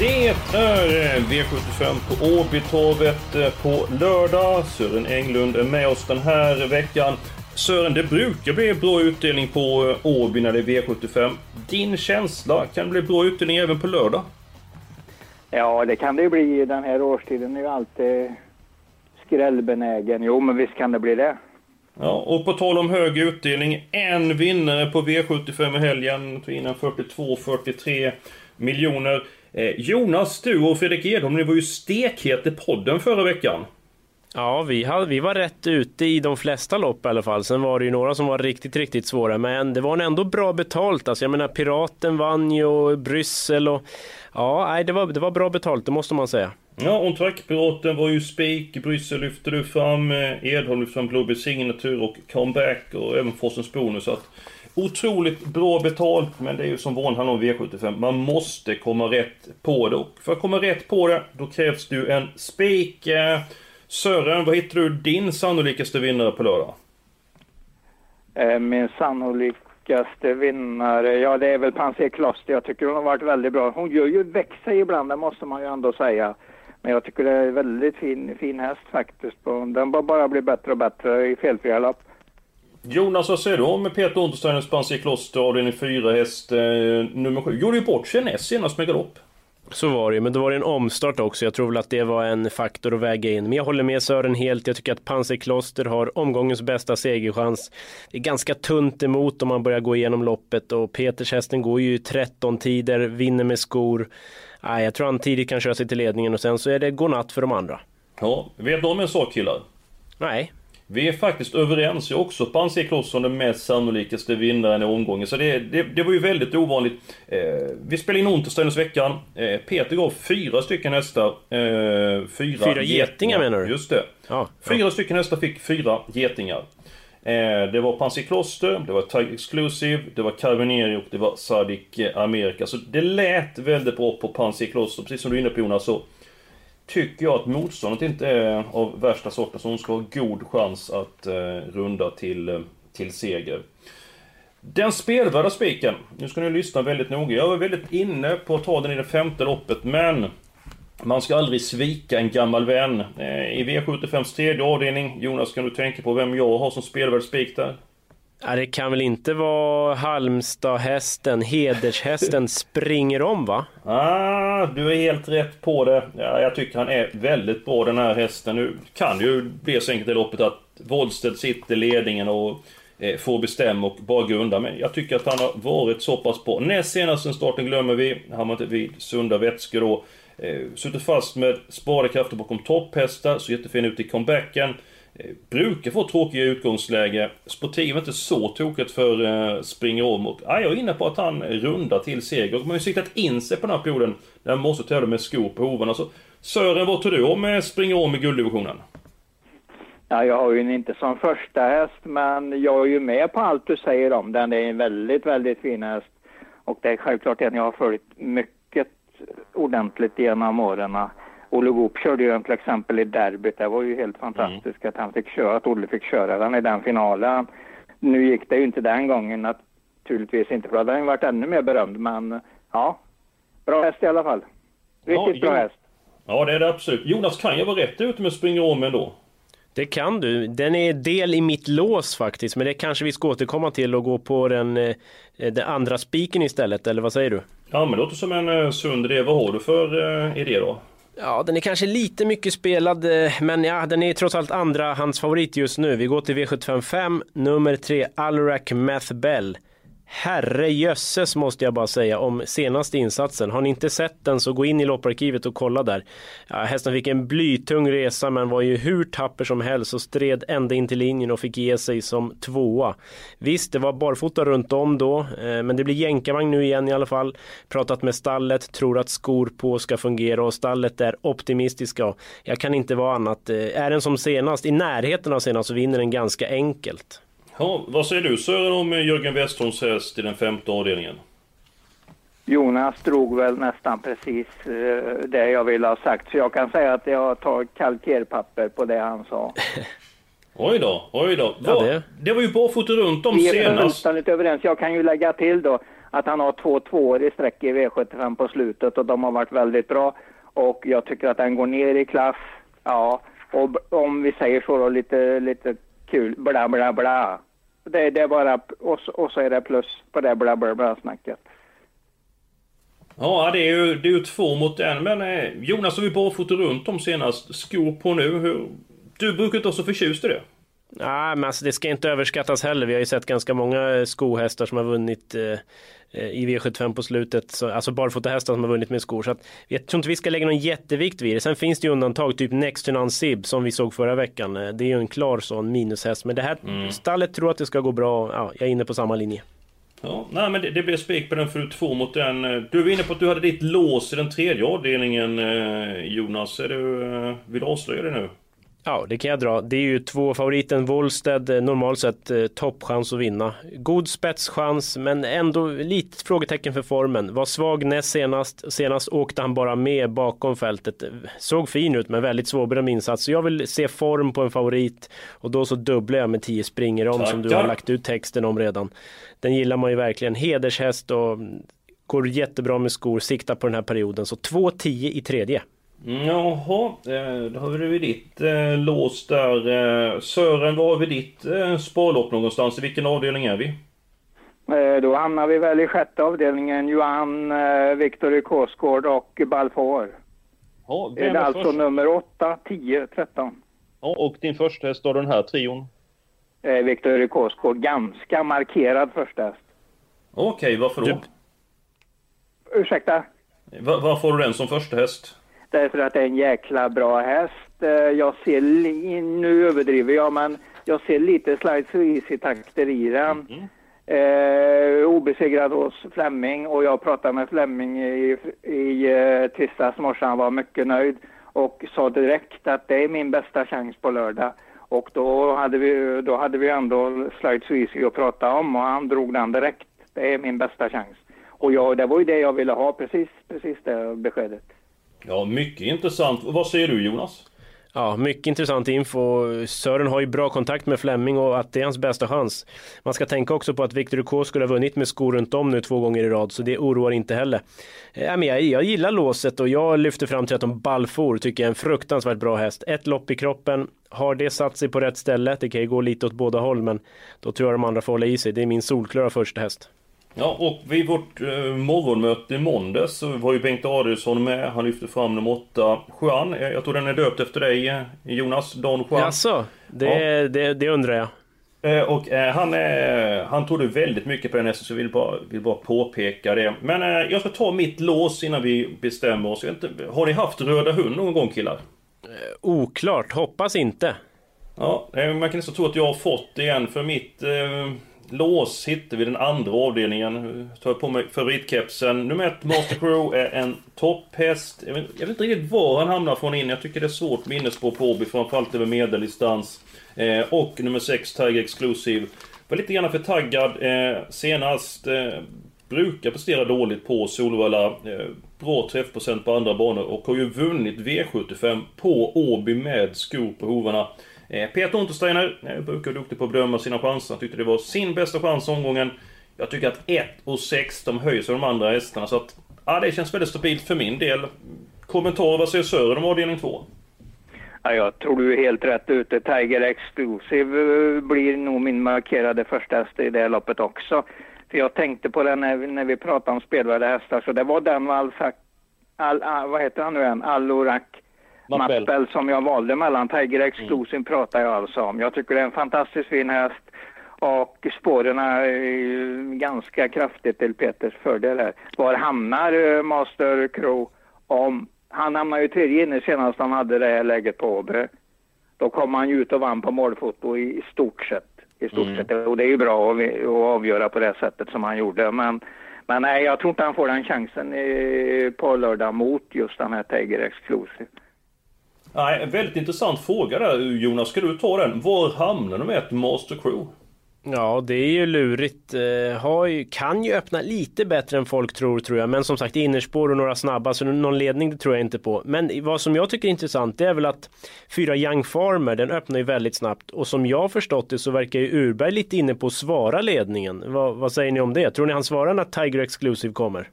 Det är eh, V75 på Åbytorvet eh, på lördag. Sören Englund är med oss den här veckan. Sören, det brukar bli bra utdelning på eh, Åby när det är V75. Din känsla, kan det bli bra utdelning även på lördag? Ja, det kan det ju bli. Den här årstiden är ju alltid skrällbenägen. Jo, men visst kan det bli det. Ja, och på tal om hög utdelning, en vinnare på V75 i helgen. Tog in en 42-43 miljoner. Eh, Jonas, du och Fredrik Edholm, ni var ju stekhet i podden förra veckan. Ja, vi, hade, vi var rätt ute i de flesta lopp i alla fall. Sen var det ju några som var riktigt, riktigt svåra. Men det var ändå bra betalt. Alltså, jag menar, Piraten vann ju och Bryssel och... Ja, nej, det var, det var bra betalt, det måste man säga. Ja, On Track-piraten var ju spik, Bryssel lyfte du fram, eh, Edholm lyfte fram Global Signature och Comeback och även Forsens Bonus. Så att, otroligt bra betalt, men det är ju som vanligt handlar om V75. Man måste komma rätt på det. Och för att komma rätt på det, då krävs det ju en spik. Sören, vad hittar du din sannolikaste vinnare på lördag? Eh, min sannolikaste vinnare, ja det är väl Pansé Kloster. Jag tycker hon har varit väldigt bra. Hon gör ju växa ibland, det måste man ju ändå säga. Men jag tycker det är en väldigt fin, fin häst faktiskt. Den bara blir bättre och bättre i felfria lopp. Jonas, vad säger du om Peter Untersteiners Panser Kloster, avdelning 4, häst eh, nummer 7? Gjorde ju bort sig näst senast med galopp. Så var det ju, men då var det en omstart också. Jag tror väl att det var en faktor att väga in. Men jag håller med Sören helt. Jag tycker att Panzerkloster har omgångens bästa segerchans. Det är ganska tunt emot om man börjar gå igenom loppet och Peters hästen går ju i 13 tider, vinner med skor. Nej, jag tror han tidigt kan köra sig till ledningen och sen så är det godnatt för de andra. Ja, vet du om en sak killar? Nej. Vi är faktiskt överens. Jag är också Panser Kloss som den mest sannolikaste vinnaren i omgången. Så det, det, det var ju väldigt ovanligt. Eh, vi spelade in onsdagens veckan. Eh, Peter gav fyra stycken hästar. Eh, fyra, Fyra getingar menar du? Just det. Ja, Fyra stycken hästar fick fyra getingar. Eh, det var Panser Kloster, det var Tiger Exclusive, det var Carveneri och det var Sadik America. Så det lät väldigt bra på Panser Kloster. Precis som du är inne på Jonas, så tycker jag att motståndet inte är av värsta sorten, så hon ska ha god chans att eh, runda till, eh, till seger. Den spelvärda spiken. Nu ska ni lyssna väldigt noga. Jag var väldigt inne på att ta den i det femte loppet, men man ska aldrig svika en gammal vän. Eh, I V75s tredje avdelning, Jonas, kan du tänka på vem jag har som spelvärd spik där? Ja, det kan väl inte vara Halmstad-hästen, hedershästen springer om va? Ah, du är helt rätt på det. Ja, jag tycker han är väldigt bra den här hästen. Nu kan det ju bli så enkelt i loppet att Wollstedt sitter i ledningen och eh, får bestämma och bara gå undan. Men jag tycker att han har varit så pass bra. Näst senaste starten glömmer vi. Han var inte vid sunda vätskor då. Eh, suttit fast med sparade krafter bakom topphästar, så jättefin ut i comebacken. Eh, brukar få tråkiga utgångsläge. Sportiv är inte så tokigt för eh, springer om. Och, ja, jag är inne på att han rundar till seger. Och man har ju siktat in sig på den här perioden. Där man måste tävla med skor på hovarna. Så, Sören, vad tror du om eh, springer om i gulddivisionen? Ja, jag har ju den inte som första häst, men jag är ju med på allt du säger om den. Det är en väldigt, väldigt fin häst. Och det är självklart en jag har följt mycket ordentligt genom åren. Olle Goop körde ju den till exempel i derbyt. Det var ju helt fantastiskt att han fick köra, att Olle fick köra den i den finalen. Nu gick det ju inte den gången naturligtvis inte, för då hade han varit ännu mer berömd. Men ja, bra häst i alla fall. Riktigt Ja, bra häst. Ja, det är det absolut. Jonas kan ju vara rätt ute med springer om ändå. Det kan du. Den är del i mitt lås faktiskt, men det kanske vi ska återkomma till och gå på den, eh, den andra spiken istället, eller vad säger du? Ja, men det låter som en eh, sund idé. Vad har du för eh, idé då? Ja, den är kanske lite mycket spelad, eh, men ja, den är trots allt andra hans favorit just nu. Vi går till V755, nummer 3, Alrak Math Bell. Herre jösses måste jag bara säga om senaste insatsen. Har ni inte sett den så gå in i lopparkivet och kolla där. Ja, hästen fick en blytung resa men var ju hur tapper som helst och stred ända in till linjen och fick ge sig som tvåa. Visst, det var barfota runt om då, eh, men det blir jänkarvagn nu igen i alla fall. Pratat med stallet, tror att skor på ska fungera och stallet är optimistiska. Jag kan inte vara annat. Eh, är den som senast, i närheten av senast så vinner den ganska enkelt. Ja, vad säger du Sören om Jörgen Westholms häst i den femte avdelningen? Jonas drog väl nästan precis eh, det jag ville ha sagt. Så jag kan säga att jag tar kalkerpapper på det han sa. oj då, oj då. Ja, det... det var ju barfota runt om Vi är senast. fullständigt överens. Jag kan ju lägga till då att han har två tvåor i sträck i V75 på slutet och de har varit väldigt bra. Och jag tycker att den går ner i klass. Ja, och om vi säger så då lite, lite kul, bla bla bla. Det, det är bara, och så, och så är det plus på det bla bla bla snacket. Ja, det är ju, det är ju två mot en. Men eh, Jonas har vi barfota runt om senast. Skor på nu. Hur, du brukar inte vara så förtjust i det? Nej, men alltså det ska inte överskattas heller. Vi har ju sett ganska många skohästar som har vunnit eh, i V75 på slutet. Så, alltså barfotahästar som har vunnit med skor. Så att, jag tror inte vi ska lägga någon jättevikt vid det. Sen finns det ju undantag, typ Next to None Sib som vi såg förra veckan. Eh, det är ju en klar sån minushäst. Men det här mm. stallet tror att det ska gå bra. Ja, jag är inne på samma linje. Ja, nej men det, det blev spik på den för två mot den. Du var inne på att du hade ditt lås i den tredje avdelningen eh, Jonas. Är du, eh, vill du avslöja det nu? Ja, det kan jag dra. Det är ju två favoriten Wollsted, eh, normalt sett eh, toppchans att vinna. God spetschans, men ändå lite frågetecken för formen. Var svag näst senast. Senast åkte han bara med bakom fältet. Såg fin ut, men väldigt svårbedömd insats. Så jag vill se form på en favorit och då så dubblar jag med 10 springer om som du har lagt ut texten om redan. Den gillar man ju verkligen. Hedershäst och går jättebra med skor, siktar på den här perioden. Så 2-10 i tredje. Mm, jaha, eh, då har vi ditt eh, lås där. Eh, Sören, var har vi ditt eh, sparlopp någonstans? I vilken avdelning är vi? Eh, då hamnar vi väl i sjätte avdelningen. Johan, eh, Viktor Kåsgård och Balfour. Ja, det är alltså först? nummer 8, 10, 13. Ja, och din första häst av den här trion? Eh, Viktor Kåsgård, ganska markerad första häst. Okej, varför då? Du... Ursäkta? Var, varför har du den som första häst? Därför att det är en jäkla bra häst. Eh, jag ser, nu överdriver jag, men jag ser lite slides och easy-takter i den. Mm. Eh, obesegrad hos Flemming och jag pratade med Flemming i, i uh, tisdags morse. Han var mycket nöjd och sa direkt att det är min bästa chans på lördag. Och då hade vi, då hade vi ändå Slides Easy att prata om och han drog den direkt. Det är min bästa chans. Och jag, det var ju det jag ville ha, precis, precis det beskedet. Ja, mycket intressant. Vad säger du Jonas? Ja, mycket intressant info. Sören har ju bra kontakt med Flemming och att det är hans bästa chans. Man ska tänka också på att Victor K skulle ha vunnit med skor runt om nu två gånger i rad, så det oroar inte heller. Äh, men jag, jag gillar låset och jag lyfter fram 13 Balfour, tycker jag är en fruktansvärt bra häst. Ett lopp i kroppen, har det satt sig på rätt ställe, det kan ju gå lite åt båda håll, men då tror jag de andra får hålla i sig. Det är min solklara första häst. Ja, och vid vårt eh, morgonmöte i måndags så var ju Bengt Adielsson med. Han lyfte fram nummer 8, Juan. Eh, jag tror den är döpt efter dig, eh, Jonas. Don Juan. Jaså, det, ja. det, det undrar jag. Eh, och eh, han, eh, han trodde väldigt mycket på den hästen så jag vill bara, vill bara påpeka det. Men eh, jag ska ta mitt lås innan vi bestämmer oss. Inte, har ni haft röda hund någon gång killar? oklart, hoppas inte. Ja, man kan nästan tro att jag har fått det igen för mitt lås hittar vi den andra avdelningen. Tar på mig favoritkepsen. Nummer ett, Master Crew, är en topphäst. Jag vet, jag vet inte riktigt var han hamnar från in. Jag tycker det är svårt minnesspår på Åby, framförallt över medeldistans. Eh, och nummer 6, Tiger Exclusive. Var lite grann för taggad eh, senast. Eh, brukar prestera dåligt på Solvalla. Eh, bra träffprocent på andra banor och har ju vunnit V75 på Åby med skor på hovarna. Eh, Peter Untersteiner eh, brukar vara duktig på att bedöma sina chanser. Han tyckte det var sin bästa chans omgången. Jag tycker att 1 och 6 de höjs av de andra hästarna så att... Ja, det känns väldigt stabilt för min del. Kommentar, vad säger Sören om avdelning 2? Ja, jag tror du är helt rätt ute. Tiger Exclusive eh, blir nog min markerade första häst i det här loppet också. För jag tänkte på det när, när vi pratade om spelvärda hästar, så det var den Al, Al, vad heter han nu igen? Allorak Mappel som jag valde mellan. Tiger Exclusive mm. pratar jag alltså om. Jag tycker det är en fantastiskt fin häst. Och spåren är ganska kraftigt till Peters fördel här. Var hamnar eh, Master Crow om... Han hamnade ju tredje inne senast han hade det här läget på Åby. Då kom han ju ut och vann på målfoto i stort sett. I stort Mm. sett. Och det är ju bra att, att avgöra på det sättet som han gjorde. Men, men nej, jag tror inte han får den chansen eh, på lördag mot just den här Tiger Exclusive. Nej, en väldigt intressant fråga där Jonas. Ska du ta den? Var hamnar de med ett Master Crew? Ja, det är ju lurigt. Eh, har ju, kan ju öppna lite bättre än folk tror, tror jag. Men som sagt, innerspår och några snabba, så någon ledning det tror jag inte på. Men vad som jag tycker är intressant, det är väl att fyra Young Farmer, den öppnar ju väldigt snabbt. Och som jag har förstått det så verkar ju Urberg lite inne på att svara ledningen. Va, vad säger ni om det? Tror ni han svarar när Tiger Exclusive kommer?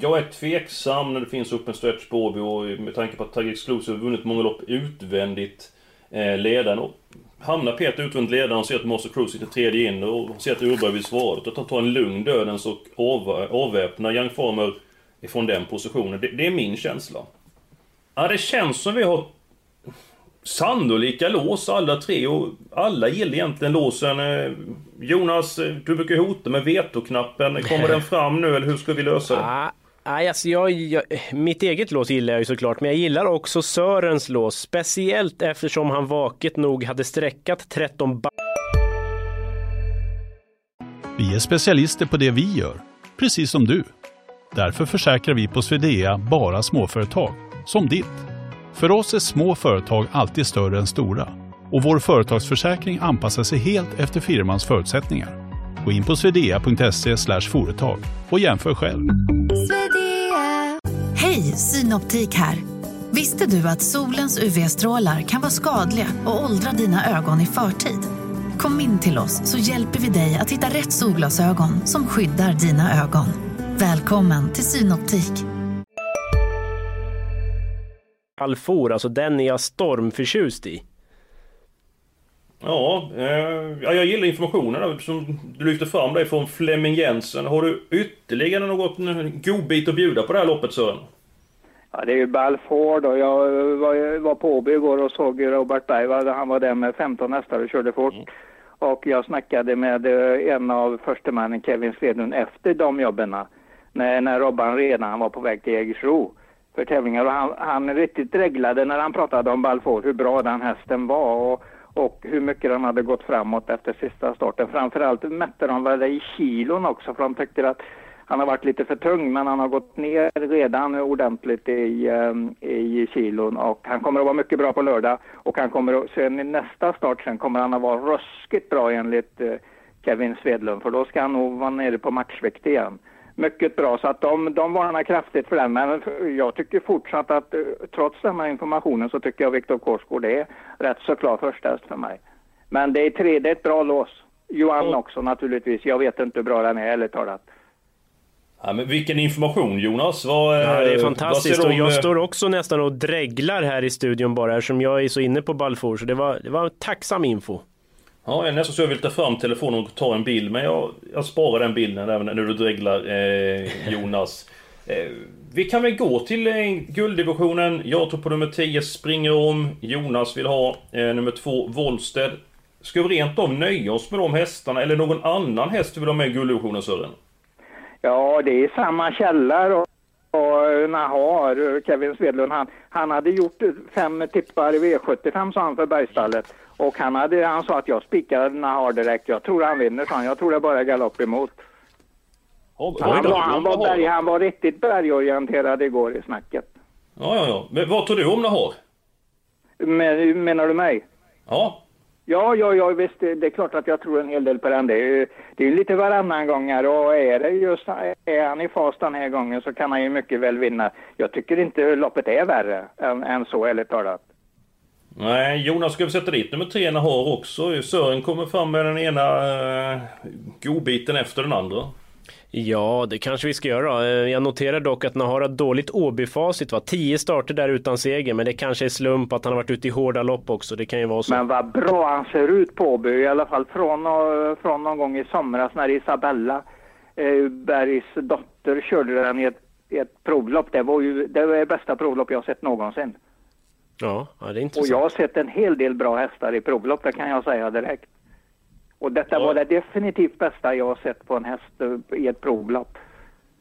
Jag är tveksam när det finns upp en stretch på Åby och med tanke på att Tiger Exclusive har vunnit många lopp utvändigt eh, ledaren. Och hamnar Peter utvändigt ledaren och ser att Master Cruise sitter tredje in och ser att Urberg vill svara. att han tar en lugn dödens och avväpnar Young Farmer ifrån den positionen. Det, det är min känsla. Ja, det känns som vi har sannolika lås alla tre och alla gillar egentligen låsen. Eh, Jonas, eh, du brukar hota med vetoknappen. Kommer den fram nu eller hur ska vi lösa det? Ah, Nej, alltså jag, jag, mitt eget lås gillar jag ju såklart, men jag gillar också Sörens lås. Speciellt eftersom han vaket nog hade sträckat 13 ba- Vi är specialister på det vi gör, precis som du. Därför försäkrar vi på Swedea bara småföretag, som ditt. För oss är små företag alltid större än stora och vår företagsförsäkring anpassar sig helt efter firmans förutsättningar. Gå in på swedea.se företag och jämför själv. Hej, Synoptik här. Visste du att solens UV-strålar kan vara skadliga och åldra dina ögon i förtid? Kom in till oss så hjälper vi dig att hitta rätt solglasögon som skyddar dina ögon. Välkommen till Synoptik. Alfor, alltså den är jag stormförtjust i. Ja, eh, ja, jag gillar informationen som du lyfter fram dig från Flemming Jensen. Har du ytterligare något godbit att bjuda på det här loppet Sören? Ja, det är ju Balford och jag var, var på Åby igår och såg Robert Berg. Han var där med 15 hästar och körde fort. Och jag snackade med eh, en av förstemännen, Kevin Svedlund, efter de jobben. När, när Robban redan var på väg till Jägersro för tävlingar. Och han, han riktigt reglade när han pratade om Balford hur bra den hästen var. Och, och hur mycket den hade gått framåt efter sista starten. Framförallt mätte de väl i kilon också för de tyckte att han har varit lite för tung men han har gått ner redan ordentligt i, ehm, i kilon och han kommer att vara mycket bra på lördag och han kommer att, sen i nästa start sen kommer han att vara ruskigt bra enligt eh, Kevin Svedlund för då ska han nog vara nere på matchvikt igen. Mycket bra så att de, de varnar kraftigt för den men jag tycker fortsatt att eh, trots den här informationen så tycker jag Viktor Korsgård är rätt så klar första häst för mig. Men det är tre, det är ett bra lås. Johan också naturligtvis. Jag vet inte hur bra den är ärligt talat. Ja, men vilken information Jonas! Vad, Ja, det är eh, fantastiskt vad och jag eh, står också nästan och dreglar här i studion bara eftersom jag är så inne på Balfour så det var, det var tacksam info. Ja, jag är nästan så jag vill ta fram telefonen och ta en bild men jag, jag sparar den bilden även när du dreglar eh, Jonas. Eh, vi kan väl gå till eh, gulddivisionen. Jag tror på nummer 10 springer om. Jonas vill ha eh, nummer 2 Wollsted. Ska vi rent av nöja oss med de hästarna eller någon annan häst du vill ha med i gulddivisionen Sören? Ja, det är samma källa och, och Nahar, Kevin Svedlund, han, han hade gjort fem tippar i V75 sa han för Bergstallet. Och han, hade, han sa att jag spikade Nahar direkt. Jag tror han vinner, sa han. Jag tror det bara är galopp emot. Ja, Han, var, han, var berg, han var riktigt bergorienterad igår i snacket. Ja, ja, ja. Men vad tror du om Nahar? Men, menar du mig? Ja. Ja, ja, ja, visst. Det är klart att jag tror en hel del på den. Det är ju det är lite varannan gånger och är det just, är han i fas den här gången så kan han ju mycket väl vinna. Jag tycker inte loppet är värre än, än så, ärligt talat. Nej, Jonas ska vi sätta dit nummer 3 Nahar också. Sören kommer fram med den ena eh, godbiten efter den andra. Ja, det kanske vi ska göra. Eh, Jag noterar dock att Nahar har dåligt Åby-facit. va? Tio starter där utan seger, men det kanske är slump att han har varit ute i hårda lopp också. Det kan ju vara så. Men vad bra han ser ut på Åby, i alla fall från, eh, från någon gång i somras när Isabella eh, Bergs dotter körde den i ett, i ett provlopp. Det var ju det var det bästa provlopp jag har sett någonsin. Ja, ja det är Och intressant. jag har sett en hel del bra hästar i provlopp, det kan jag säga direkt. Och detta Ja. var det definitivt bästa jag har sett på en häst eh, i ett provlopp.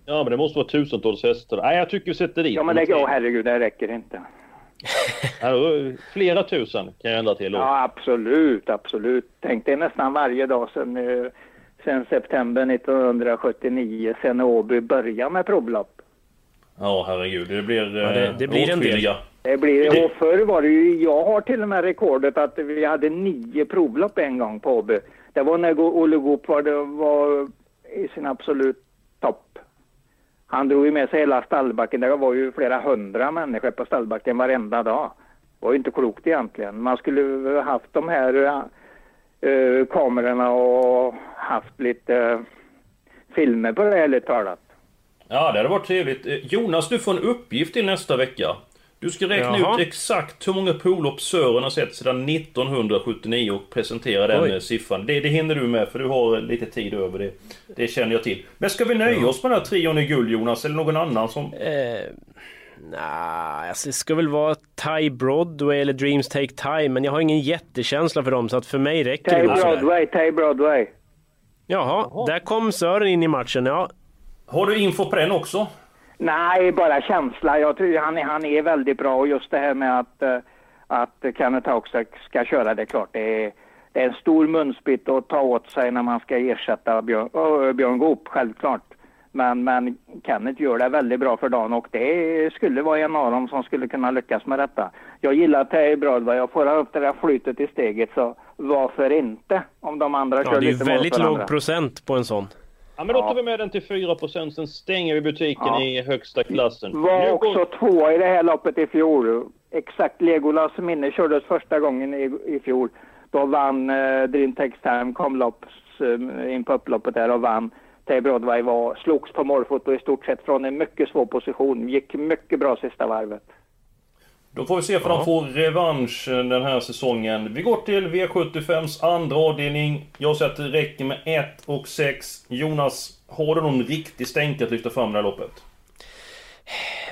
Ja, men det måste vara tusentals hästar. Nej, jag tycker vi sätter dit Ja men det, tre. herregud, det räcker inte. Flera tusen kan jag ändra till. Ja, absolut, absolut. Tänk dig nästan varje dag sedan, eh, sedan september 1979, sen Åby började med provlopp. Ja, herregud. Det blir, Ja, det- eh, det blir en del. Det blir, Det- och förr var det ju, jag har till och med rekordet att vi hade nio provlopp en gång på Åby. Det var när Olle Goop var, var i sin absolut topp. Han drog ju med sig hela stallbacken. Det var ju flera hundra människor på stallbacken varenda dag. Det var ju inte klokt egentligen. Man skulle haft de här uh, kamerorna och haft lite eh, filmer på det ärligt talat. Ja, det hade varit trevligt. Jonas, du får en uppgift till nästa vecka. Du ska räkna Jaha. ut exakt hur många polopp Sören har sett sedan 1979 och presentera den Oj. eh, siffran. Det, det hinner du med för du har eh, lite tid över det. Det känner jag till. Men ska vi nöja oss med den här trion i guld Jonas, eller någon annan som... Eh, Nej, alltså det ska väl vara Ty Broadway eller Dreams Take Time, men jag har ingen jättekänsla för dem så att för mig räcker Tay det nog. Broadway, Tay Broadway. Jaha, där kom Sören in i matchen. Ja, Har du info på den också? Nej, bara känsla. Jag tror han är, han är väldigt bra och just det här med att, eh, att Kenneth också ska köra, det är klart. Det är, det är en stor munsbit att ta åt sig när man ska ersätta Björn, äh, Björn Goop, självklart. Men, men Kenneth gör det väldigt bra för dagen och det skulle vara en av dem som skulle kunna lyckas med detta. Jag gillar Tay Broadway, jag får upp det där flytet i steget så varför inte? Om de andra ja kör det är lite väldigt mot varandra. låg procent på en sån. Ja, men då tar vi med den till 4% sen stänger vi butiken Ja. i högsta klassen. Var också två i det här loppet i fjol. Exakt Legolas minne kördes första gången i, i fjol. Då vann eh, Dream Takes Time, kom lopp eh, in på upploppet där och vann. Tay Broadway var, slogs på målfoto i stort sett från en mycket svår position. Gick mycket bra sista varvet. Då får vi se om de får revansch eh, den här säsongen. Vi går till V75s andra avdelning. Jag säger att det räcker med 1 och 6. Jonas, har du någon riktig stänk att lyfta fram det här loppet?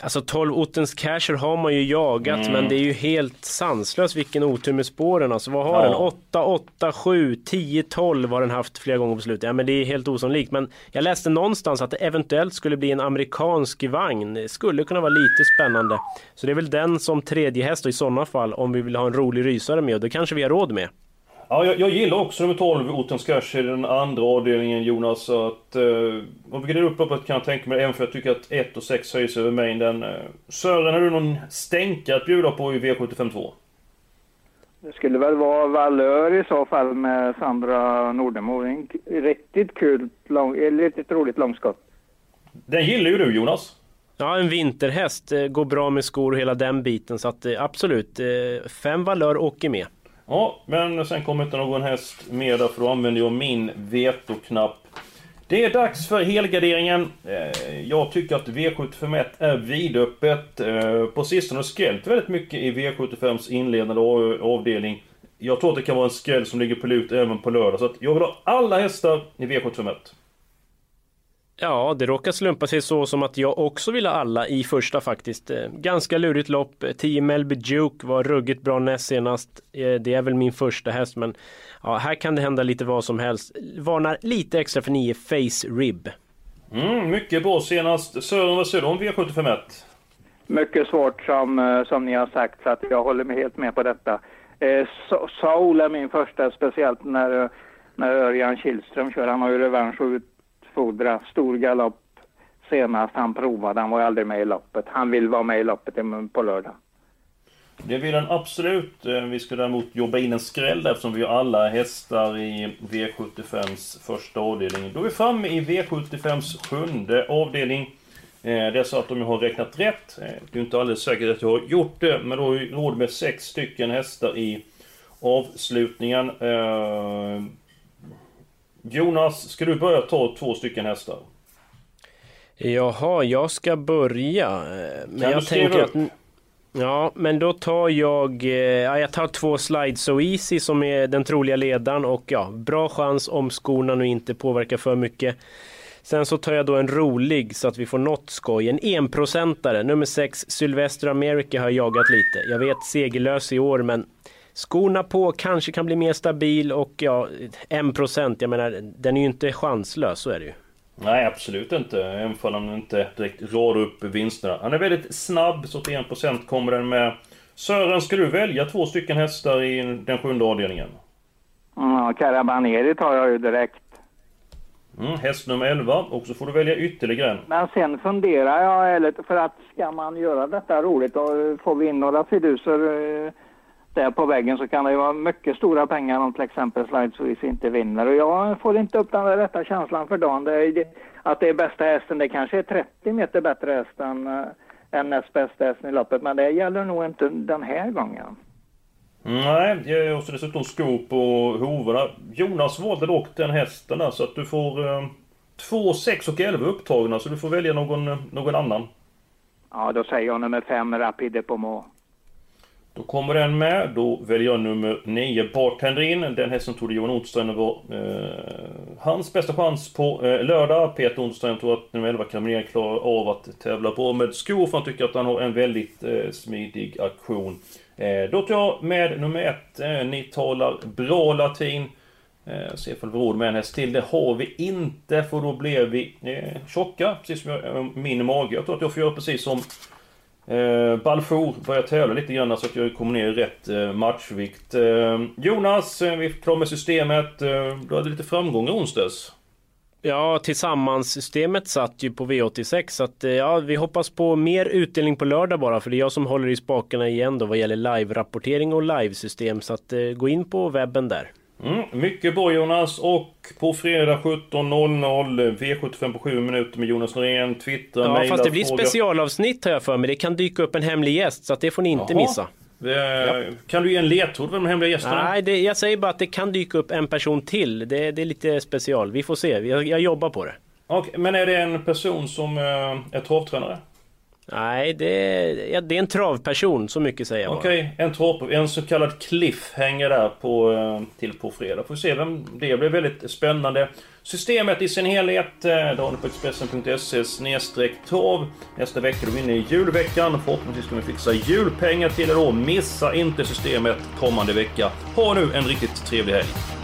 Alltså 12 Ottens Casher har man ju jagat Mm. men det är ju helt sanslöst vilken otur med spåren. Alltså vad har Ja. den? 8, 8, 7, 10, 12 har den haft flera gånger på slutet. Ja men det är helt osannolikt. Men jag läste någonstans att det eventuellt skulle bli en amerikansk vagn. Det skulle kunna vara lite spännande. Så det är väl den som tredje häst i sådana fall om vi vill ha en rolig rysare med och det kanske vi har råd med. Ja, jag, jag gillar också nummer 12, Ottens Cash i den andra avdelningen Jonas. Så att, eh, om vi glider upp loppet kan jag tänka mig, även för jag tycker att 1 och 6 höjs över mängden. Eh, Sören, har du någon stänka att bjuda på i V75 2? Det skulle väl vara Valör i så fall med Sandra Nordemo. En riktigt kul, lång, eh, riktigt roligt långskott. Den gillar ju du Jonas. Ja, en vinterhäst eh, går bra med skor och hela den biten. Så att eh, absolut, fem valör åker med. Ja, men sen kommer inte någon häst med där för då använder jag min vetoknapp. Det är dags för helgarderingen. Eh, jag tycker att V751 är vidöppet. Eh, på sistone har det skrällt väldigt mycket i V75s inledande avdelning. Jag tror att det kan vara en skräll som ligger på lut även på lördag. Så att jag vill ha alla hästar i V751. Ja, det råkar slumpa sig så som att jag också vill ha alla i första faktiskt. Eh, Ganska lurigt lopp. 10 Melby Duke var ruggigt bra näst senast. Eh, Det är väl min första häst men ja, här kan det hända lite vad som helst. Varnar lite extra för 9 Face Rib. Mm, mycket bra senast. Sören, vad säger du om V751? Mycket svårt som, eh, som ni har sagt, så att jag håller mig helt med på detta. Eh, Sa- Saul är min första, speciellt när, eh, när Örjan Kihlström kör. Han har ju revansch att utfodra. Stor galopp senast han provade. Han var aldrig med i loppet. Han vill vara med i loppet på lördag. Det vill den absolut. Eh, vi ska däremot jobba in en skräll där, eftersom vi har alla hästar i V75s första avdelning. Då är vi framme i V75s sjunde avdelning. Eh, det är så att om jag har räknat rätt, eh, det är inte alldeles säkert att jag har gjort det, men då har vi råd med sex stycken hästar i avslutningen. Jonas, ska du börja ta två stycken hästar? Jaha, jag ska börja. eh, Men Kan jag du tänker upp? att... Ja, men då tar jag... eh, Ja, jag tar två Slide So Easy som är den troliga ledaren och ja, bra chans om skorna nu inte påverkar för mycket. Sen så tar jag då en rolig så att vi får något skoj. En enprocentare, nummer 6, Sylvester America har jag jagat lite. Jag vet segerlös i år men Skorna på kanske kan bli mer stabil och ja, en procent, jag menar den är ju inte chanslös, så är det ju. Nej, absolut inte. Även om han inte direkt radar upp vinsterna. Han är väldigt snabb, så till 1% kommer den med. Sören, ska du välja två stycken hästar i den sjunde avdelningen? Ja, Carabanieri tar jag ju direkt. Mm, häst nummer 11 och så får du välja ytterligare en. Men sen funderar jag för att ska man göra detta roligt och får vi in några fiduser eh, där på väggen så kan det ju vara mycket stora pengar om till exempel Slide inte vinner. Och jag får inte upp den där rätta känslan för dagen. Det är, att det är bästa hästen, det kanske är 30 meter bättre häst än, äh, än näst bästa hästen i loppet. Men det gäller nog inte den här gången. Nej, och så dessutom skor på hovarna. Jonas valde dock den hästen där så att du får eh, 2, 6 och 11 upptagna så du får välja någon, någon annan. Ja, då säger jag nummer 5, Rapide Pomo. Då kommer den med. Då väljer jag nummer 9, Bartender in. Den hästen trodde Johan Nordström var eh, hans bästa chans på eh, lördag. Peter Nordström tror att nummer 11 Kaminén klarar av att tävla bra med skor för han tycker att han har en väldigt eh, smidig aktion. Eh, då tar jag med nummer 1. Eh, ni talar bra latin. Eh, se ifall vi råd med en häst till. Det har vi inte för då blev vi eh, tjocka. Precis som jag, eh, min mage. Jag tror att jag får göra precis som Eh, Balfour börjar tävla lite grann så att jag kommer ner i rätt eh, matchvikt. Eh, Jonas, eh, vi är klara med systemet. Eh, du hade lite framgångar onsdags. Ja, tillsammans-systemet satt ju på V86 så att eh, ja, vi hoppas på mer utdelning på lördag bara för det är jag som håller i spakarna igen då vad gäller live-rapportering och livesystem så att eh, gå in på webben där. Mm, mycket bra Jonas och på fredag 17.00 V75 på 7 minuter med Jonas Norén, Twitter, Ja mejla, fast det blir fråga. specialavsnitt har jag för mig. Det kan dyka upp en hemlig gäst så att det får ni inte Jaha. missa. Eh, Kan du ge en ledtråd vem de hemliga gästerna? Nej, det, jag säger bara att det kan dyka upp en person till. Det, det är lite special. Vi får se. Jag, jag jobbar på det. Okej, men är det en person som eh, är travtränare? Nej, det, ja, det är en travperson. Så mycket säger jag bara. Okej, en trav, en så kallad cliffhanger där på, eh, till på fredag. Får se vem det blir. väldigt spännande. Systemet i sin helhet, eh, det har ni på Expressen.se snedstreck trav. Nästa vecka är vi inne i julveckan. Förhoppningsvis ska vi fixa julpengar till er då. Missa inte systemet kommande vecka. Ha nu en riktigt trevlig helg.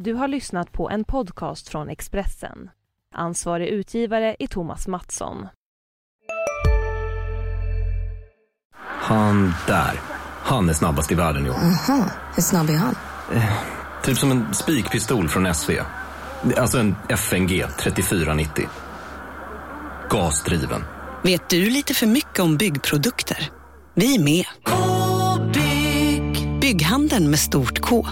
Du har lyssnat på en podcast från Expressen. Ansvarig utgivare är Thomas Mattsson. Han där. Han är snabbast i världen i år. Aha, hur snabb är han? Typ som en spikpistol från SV. Alltså en FNG 3490. Gasdriven. Vet du lite för mycket om byggprodukter? Vi är med. Bygghandeln med stort K.